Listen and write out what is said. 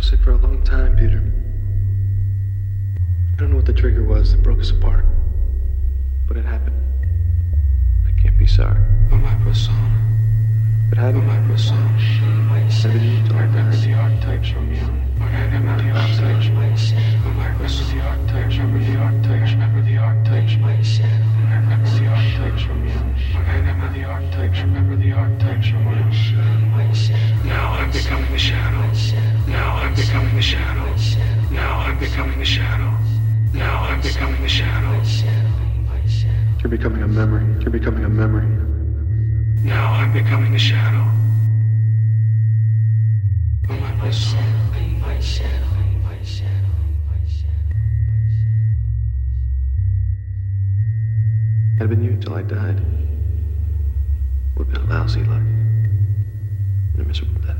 was sick for a long time, Peter. I don't know what the trigger was that broke us apart. But it happened. I can't be sorry. Oh my persona. It happened. Oh my persona. Never knew till I Remember the archetypes from you. Remember the archetypes. Oh my persona. the archetypes. Remember the archetypes. Remember the archetypes. Remember the archetypes from you. Remember the archetypes. Remember the archetypes from you. Now I'm becoming the shadow. Becoming the shadow. Now I'm becoming the shadow. You're becoming a memory. You're becoming a memory. Now I'm becoming the shadow. My persona. Had it been you till I died. Would have been a lousy life. And a miserable death.